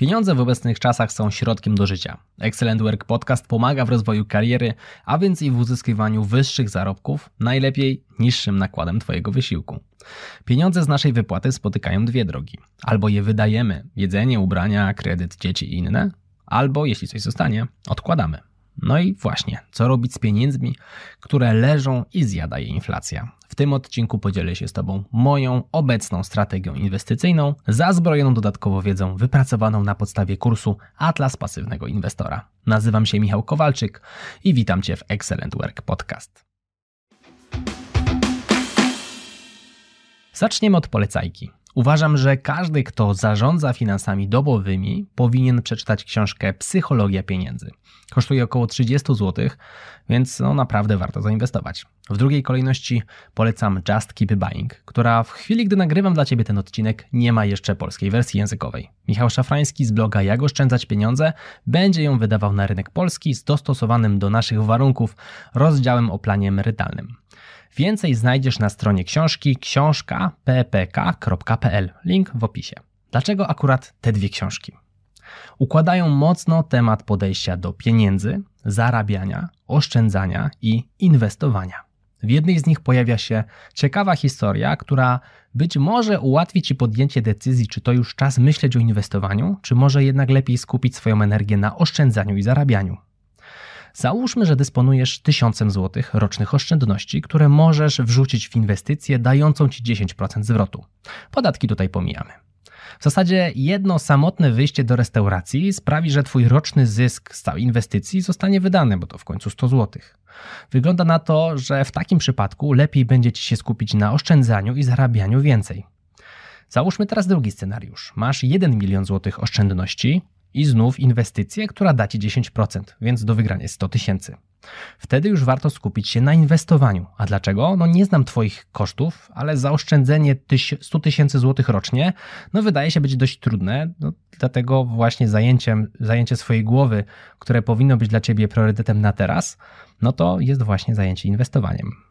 Pieniądze w obecnych czasach są środkiem do życia. Excellent Work Podcast pomaga w rozwoju kariery, a więc i w uzyskiwaniu wyższych zarobków, najlepiej niższym nakładem Twojego wysiłku. Pieniądze z naszej wypłaty spotykają dwie drogi. Albo je wydajemy, jedzenie, ubrania, kredyt, dzieci i inne, albo jeśli coś zostanie, odkładamy. No i właśnie, co robić z pieniędzmi, które leżą i zjada je inflacja. W tym odcinku podzielę się z Tobą moją obecną strategią inwestycyjną, zazbrojoną dodatkowo wiedzą wypracowaną na podstawie kursu Atlas Pasywnego Inwestora. Nazywam się Michał Kowalczyk i witam Cię w Excellent Work Podcast. Zaczniemy od polecajki. Uważam, że każdy, kto zarządza finansami dobowymi, powinien przeczytać książkę Psychologia pieniędzy. Kosztuje około 30 zł, więc no naprawdę warto zainwestować. W drugiej kolejności polecam Just Keep Buying, która w chwili, gdy nagrywam dla Ciebie ten odcinek, nie ma jeszcze polskiej wersji językowej. Michał Szafrański z bloga Jak oszczędzać pieniądze będzie ją wydawał na rynek polski z dostosowanym do naszych warunków rozdziałem o planie emerytalnym. Więcej znajdziesz na stronie książki książka.ppk.pl. Link w opisie. Dlaczego akurat te dwie książki? Układają mocno temat podejścia do pieniędzy, zarabiania, oszczędzania i inwestowania. W jednej z nich pojawia się ciekawa historia, która być może ułatwi Ci podjęcie decyzji, czy to już czas myśleć o inwestowaniu, czy może jednak lepiej skupić swoją energię na oszczędzaniu i zarabianiu. Załóżmy, że dysponujesz 1000 zł rocznych oszczędności, które możesz wrzucić w inwestycję dającą Ci 10% zwrotu. Podatki tutaj pomijamy. W zasadzie jedno samotne wyjście do restauracji sprawi, że Twój roczny zysk z całej inwestycji zostanie wydany, bo to w końcu 100 zł. Wygląda na to, że w takim przypadku lepiej będzie Ci się skupić na oszczędzaniu i zarabianiu więcej. Załóżmy teraz drugi scenariusz. Masz 1 milion złotych oszczędności, i znów inwestycję, która da Ci 10%, więc do wygrania jest 100 tysięcy. Wtedy już warto skupić się na inwestowaniu. A dlaczego? No nie znam Twoich kosztów, ale zaoszczędzenie 100 tysięcy złotych rocznie no wydaje się być dość trudne, no, dlatego właśnie zajęciem, zajęcie swojej głowy, które powinno być dla Ciebie priorytetem na teraz, no to jest właśnie zajęcie inwestowaniem.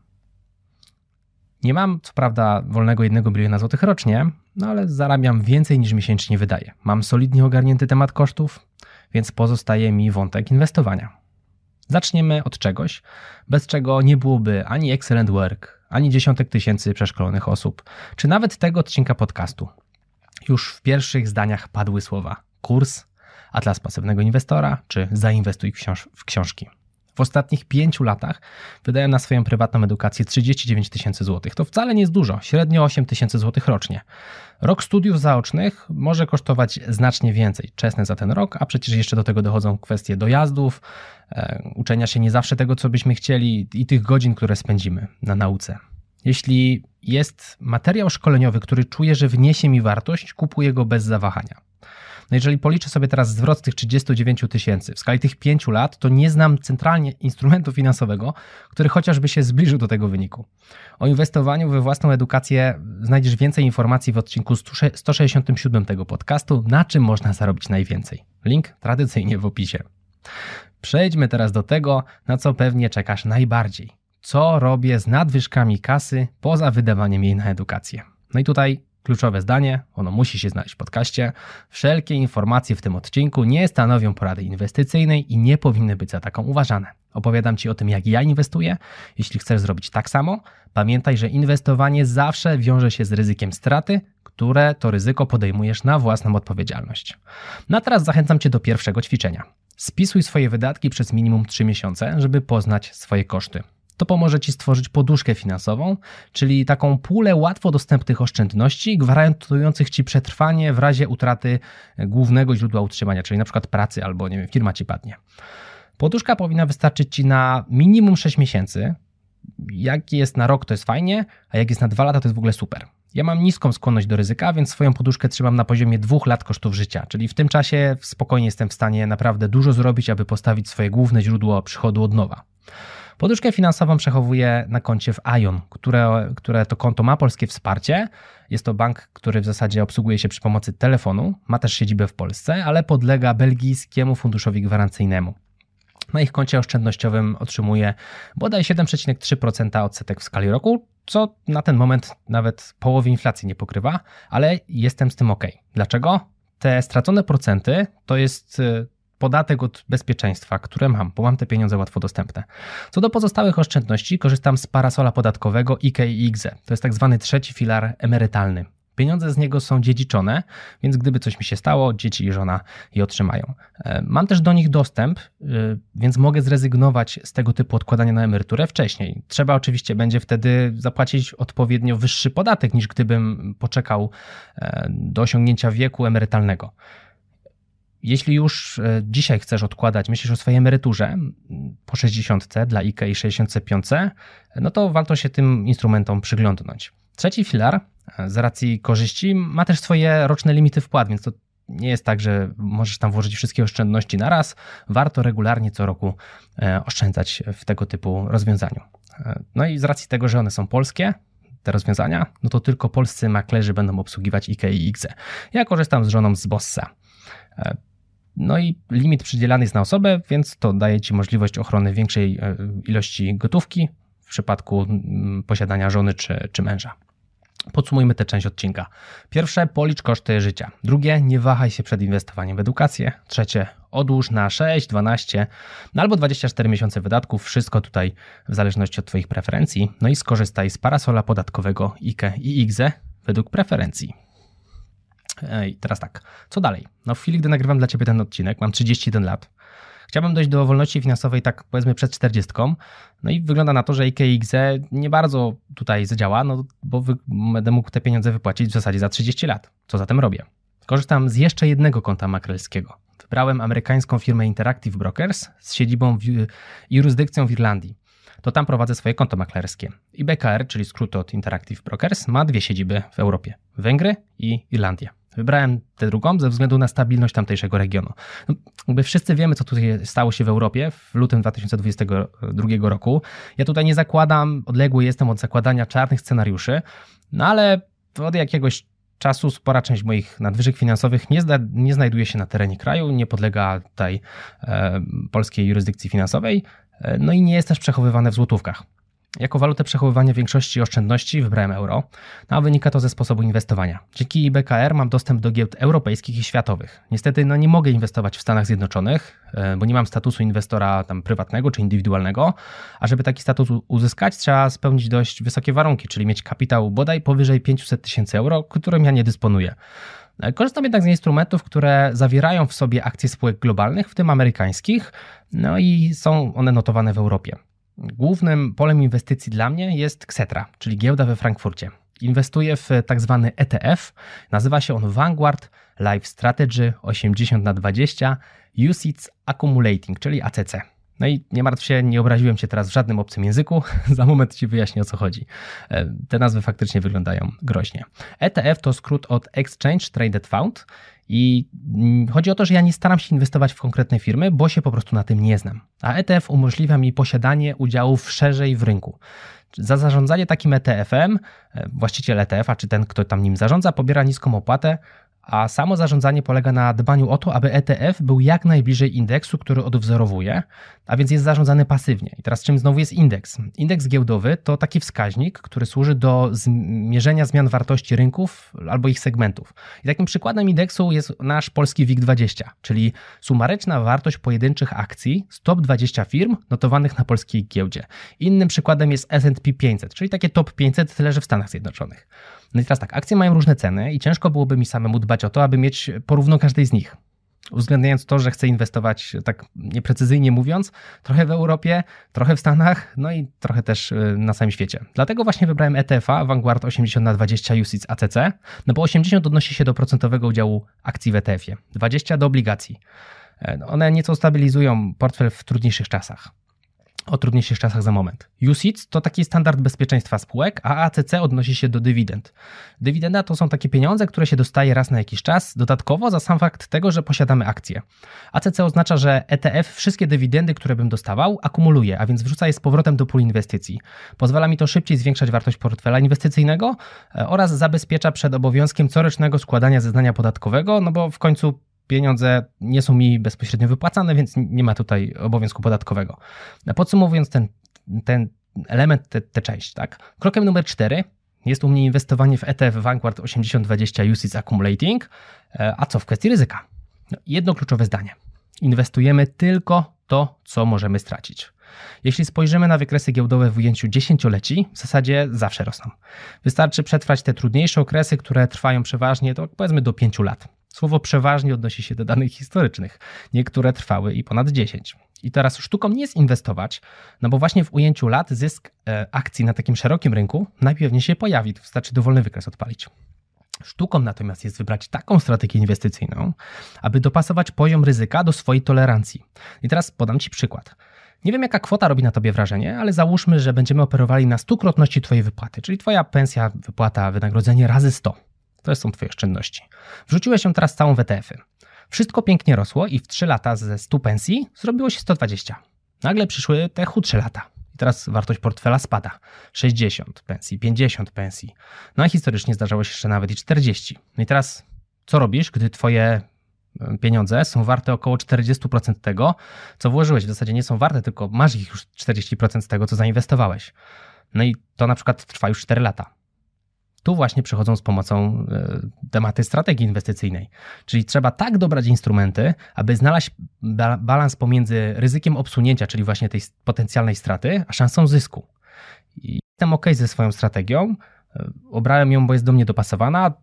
Nie mam, co prawda, wolnego jednego biliona złotych rocznie, no ale zarabiam więcej niż miesięcznie wydaję. Mam solidnie ogarnięty temat kosztów, więc pozostaje mi wątek inwestowania. Zaczniemy od czegoś, bez czego nie byłoby ani excellent work, ani dziesiątek tysięcy przeszkolonych osób, czy nawet tego odcinka podcastu. Już w pierwszych zdaniach padły słowa kurs, atlas pasywnego inwestora, czy zainwestuj w, książ w książki. W ostatnich pięciu latach wydałem na swoją prywatną edukację 39 tysięcy złotych. To wcale nie jest dużo, średnio 8 tysięcy złotych rocznie. Rok studiów zaocznych może kosztować znacznie więcej. Czesne za ten rok, a przecież jeszcze do tego dochodzą kwestie dojazdów, e, uczenia się nie zawsze tego, co byśmy chcieli i tych godzin, które spędzimy na nauce. Jeśli jest materiał szkoleniowy, który czuję, że wniesie mi wartość, kupuję go bez zawahania. No jeżeli policzę sobie teraz zwrot z tych 39 tysięcy w skali tych 5 lat, to nie znam centralnie instrumentu finansowego, który chociażby się zbliżył do tego wyniku. O inwestowaniu we własną edukację znajdziesz więcej informacji w odcinku 167 tego podcastu, na czym można zarobić najwięcej. Link tradycyjnie w opisie. Przejdźmy teraz do tego, na co pewnie czekasz najbardziej. Co robię z nadwyżkami kasy poza wydawaniem jej na edukację? No i tutaj Kluczowe zdanie, ono musi się znaleźć w podcaście. Wszelkie informacje w tym odcinku nie stanowią porady inwestycyjnej i nie powinny być za taką uważane. Opowiadam Ci o tym, jak ja inwestuję. Jeśli chcesz zrobić tak samo, pamiętaj, że inwestowanie zawsze wiąże się z ryzykiem straty, które to ryzyko podejmujesz na własną odpowiedzialność. No teraz zachęcam Cię do pierwszego ćwiczenia. Spisuj swoje wydatki przez minimum 3 miesiące, żeby poznać swoje koszty to pomoże Ci stworzyć poduszkę finansową, czyli taką pulę łatwo dostępnych oszczędności, gwarantujących Ci przetrwanie w razie utraty głównego źródła utrzymania, czyli na przykład pracy albo nie wiem, firma Ci padnie. Poduszka powinna wystarczyć Ci na minimum 6 miesięcy. Jak jest na rok, to jest fajnie, a jak jest na 2 lata, to jest w ogóle super. Ja mam niską skłonność do ryzyka, więc swoją poduszkę trzymam na poziomie dwóch lat kosztów życia, czyli w tym czasie spokojnie jestem w stanie naprawdę dużo zrobić, aby postawić swoje główne źródło przychodu od nowa. Poduszkę finansową przechowuję na koncie w Ion, które, które to konto ma polskie wsparcie. Jest to bank, który w zasadzie obsługuje się przy pomocy telefonu, ma też siedzibę w Polsce, ale podlega belgijskiemu funduszowi gwarancyjnemu. Na ich koncie oszczędnościowym otrzymuje bodaj 7,3% odsetek w skali roku, co na ten moment nawet połowy inflacji nie pokrywa, ale jestem z tym ok. Dlaczego? te stracone procenty to jest y, podatek od bezpieczeństwa, które mam, bo mam te pieniądze łatwo dostępne. Co do pozostałych oszczędności, korzystam z parasola podatkowego IKE. To jest tak zwany trzeci filar emerytalny. Pieniądze z niego są dziedziczone, więc gdyby coś mi się stało, dzieci i żona je otrzymają. E, mam też do nich dostęp, e, więc mogę zrezygnować z tego typu odkładania na emeryturę wcześniej. Trzeba oczywiście będzie wtedy zapłacić odpowiednio wyższy podatek niż gdybym poczekał e, do osiągnięcia wieku emerytalnego. Jeśli już dzisiaj chcesz odkładać, myślisz o swojej emeryturze po 60 dla IKE i 65, no to warto się tym instrumentom przyglądnąć. Trzeci filar z racji korzyści ma też swoje roczne limity wpłat, więc to nie jest tak, że możesz tam włożyć wszystkie oszczędności na raz. Warto regularnie co roku e, oszczędzać w tego typu rozwiązaniu. E, no i z racji tego, że one są polskie, te rozwiązania, no to tylko polscy maklerzy będą obsługiwać IKE i IGZE. Ja korzystam z żoną z Bossa. E, no i limit przydzielany jest na osobę, więc to daje Ci możliwość ochrony większej ilości gotówki w przypadku posiadania żony czy, czy męża. Podsumujmy tę część odcinka. Pierwsze, policz koszty życia. Drugie, nie wahaj się przed inwestowaniem w edukację. Trzecie, odłóż na 6, 12 no albo 24 miesiące wydatków. Wszystko tutaj w zależności od Twoich preferencji. No i skorzystaj z parasola podatkowego IKE i IGZE według preferencji. I teraz tak, co dalej? No w chwili, gdy nagrywam dla Ciebie ten odcinek, mam 31 lat. Chciałbym dojść do wolności finansowej tak powiedzmy przed 40. No i wygląda na to, że IKX nie bardzo tutaj zadziała, no bo będę mógł te pieniądze wypłacić w zasadzie za 30 lat. Co zatem robię? Korzystam z jeszcze jednego konta makrelskiego. Wybrałem amerykańską firmę Interactive Brokers z siedzibą w, i jurysdykcją w Irlandii. To tam prowadzę swoje konto maklerskie. IBKR, czyli skrót od Interactive Brokers, ma dwie siedziby w Europie: Węgry i Irlandię. Wybrałem tę drugą ze względu na stabilność tamtejszego regionu. No, jakby wszyscy wiemy, co tutaj stało się w Europie w lutym 2022 roku. Ja tutaj nie zakładam, odległy jestem od zakładania czarnych scenariuszy, no ale od jakiegoś czasu spora część moich nadwyżek finansowych nie, zda, nie znajduje się na terenie kraju, nie podlega tutaj e, polskiej jurysdykcji finansowej, e, no i nie jest też przechowywane w złotówkach. Jako walutę przechowywania większości oszczędności wybrałem euro, no a wynika to ze sposobu inwestowania. Dzięki IBKR mam dostęp do giełd europejskich i światowych. Niestety no, nie mogę inwestować w Stanach Zjednoczonych, e, bo nie mam statusu inwestora tam prywatnego czy indywidualnego, a żeby taki status uzyskać trzeba spełnić dość wysokie warunki, czyli mieć kapitał bodaj powyżej 500 tysięcy euro, którym ja nie dysponuję. E, korzystam jednak z instrumentów, które zawierają w sobie akcje spółek globalnych, w tym amerykańskich, no i są one notowane w Europie. Głównym polem inwestycji dla mnie jest Xetra, czyli giełda we Frankfurcie. Inwestuję w tak zwany ETF. Nazywa się on Vanguard Life Strategy 80 na 20 UCITS Accumulating, czyli ACC. No i nie martw się, nie obraziłem cię teraz w żadnym obcym języku. Za moment ci wyjaśnię o co chodzi. E, te nazwy faktycznie wyglądają groźnie. ETF to skrót od Exchange Traded Fund i mm, chodzi o to, że ja nie staram się inwestować w konkretne firmy, bo się po prostu na tym nie znam. A ETF umożliwia mi posiadanie udziałów szerzej w rynku. Za zarządzanie takim ETF-em, e, właściciel ETF-a czy ten, kto tam nim zarządza, pobiera niską opłatę, a samo zarządzanie polega na dbaniu o to, aby ETF był jak najbliżej indeksu, który odwzorowuje, a więc jest zarządzany pasywnie. I teraz czym znowu jest indeks? Indeks giełdowy to taki wskaźnik, który służy do mierzenia zmian wartości rynków albo ich segmentów. I takim przykładem indeksu jest nasz polski WIG20, czyli sumaryczna wartość pojedynczych akcji z top 20 firm notowanych na polskiej giełdzie. Innym przykładem jest S&P 500, czyli takie top 500 tyle, że w Stanach Zjednoczonych. No i teraz tak, akcje mają różne ceny i ciężko byłoby mi samemu dbać o to, aby mieć porówno każdej z nich. Uwzględniając to, że chcę inwestować, tak nieprecyzyjnie mówiąc, trochę w Europie, trochę w Stanach, no i trochę też y, na całym świecie. Dlatego właśnie wybrałem ETF-a Vanguard 80 na 20 UCITS ACC, no bo 80 odnosi się do procentowego udziału akcji w ETF-ie, 20 do obligacji. E, no, one nieco stabilizują portfel w trudniejszych czasach o trudniejszych czasach za moment. UCITS to taki standard bezpieczeństwa spółek, a ACC odnosi się do dywidend. Dywidenda to są takie pieniądze, które się dostaje raz na jakiś czas, dodatkowo za sam fakt tego, że posiadamy akcje. ACC oznacza, że ETF wszystkie dywidendy, które bym dostawał, akumuluje, a więc wrzuca je z powrotem do puli inwestycji. Pozwala mi to szybciej zwiększać wartość portfela inwestycyjnego e, oraz zabezpiecza przed obowiązkiem corocznego składania zeznania podatkowego, no bo w końcu pieniądze nie są mi bezpośrednio wypłacane, więc nie ma tutaj obowiązku podatkowego. Podsumowując ten, ten element, tę część, tak? Krokiem numer cztery Jest u mnie inwestowanie w ETF Vanguard 8020 UCITS Accumulating. E, a co w kwestii ryzyka? No, jedno kluczowe zdanie. Inwestujemy tylko to, co możemy stracić. Jeśli spojrzymy na wykresy giełdowe w ujęciu dziesięcioleci, w zasadzie zawsze rosną. Wystarczy przetrwać te trudniejsze okresy, które trwają przeważnie to powiedzmy do 5 lat. Słowo przeważnie odnosi się do danych historycznych. Niektóre trwały i ponad 10. I teraz sztuką nie jest inwestować, no bo właśnie w ujęciu lat zysk e, akcji na takim szerokim rynku najpewniej się pojawi. Wystarczy dowolny wykres odpalić. Sztuką natomiast jest wybrać taką strategię inwestycyjną, aby dopasować poziom ryzyka do swojej tolerancji. I teraz podam Ci przykład. Nie wiem, jaka kwota robi na tobie wrażenie, ale załóżmy, że będziemy operowali na stukrotności twojej wypłaty, czyli twoja pensja, wypłata, wynagrodzenie razy 100. To są twoje oszczędności. Wrzuciłeś ją teraz całą w ETF-y. Wszystko pięknie rosło i w 3 lata ze 100 pensji zrobiło się 120. Nagle przyszły te chudsze lata. I teraz wartość portfela spada. 60 pensji, 50 pensji. No a historycznie zdarzało się jeszcze nawet i 40. No i teraz co robisz, gdy twoje pieniądze są warte około 40% tego, co włożyłeś. W zasadzie nie są warte, tylko masz ich już 40% z tego, co zainwestowałeś. No i to na przykład trwa już 4 lata. Tu właśnie przychodzą z pomocą e, tematy strategii inwestycyjnej. Czyli trzeba tak dobrać instrumenty, aby znaleźć balans pomiędzy ryzykiem obsunięcia, czyli właśnie tej potencjalnej straty, a szansą zysku. I jestem ok ze swoją strategią. E, obrałem ją, bo jest do mnie dopasowana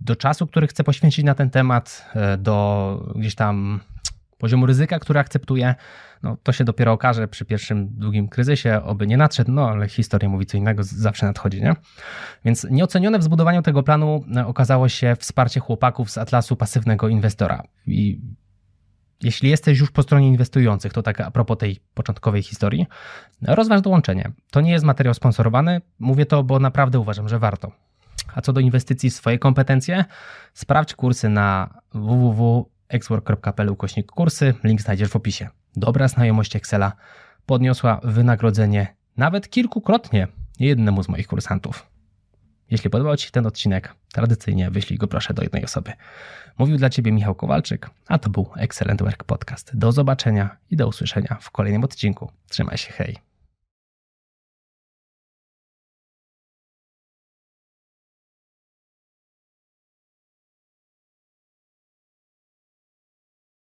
do czasu, który chcę poświęcić na ten temat, e, do gdzieś tam poziomu ryzyka, który akceptuję, no to się dopiero okaże przy pierwszym długim kryzysie, oby nie nadszedł, no ale historia mówi co innego, zawsze nadchodzi, nie? Więc nieocenione w zbudowaniu tego planu e, okazało się wsparcie chłopaków z Atlasu Pasywnego Inwestora. I jeśli jesteś już po stronie inwestujących, to tak a propos tej początkowej historii, rozważ dołączenie. To nie jest materiał sponsorowany, mówię to, bo naprawdę uważam, że warto. A co do inwestycji w swoje kompetencje, sprawdź kursy na www.exwork.pl ukośnik kursy, link znajdziesz w opisie. Dobra znajomość Excela podniosła wynagrodzenie nawet kilkukrotnie jednemu z moich kursantów. Jeśli podobał Ci się ten odcinek, tradycyjnie wyślij go proszę do jednej osoby. Mówił dla Ciebie Michał Kowalczyk, a to był Excellent Work Podcast. Do zobaczenia i do usłyszenia w kolejnym odcinku. Trzymaj się, hej.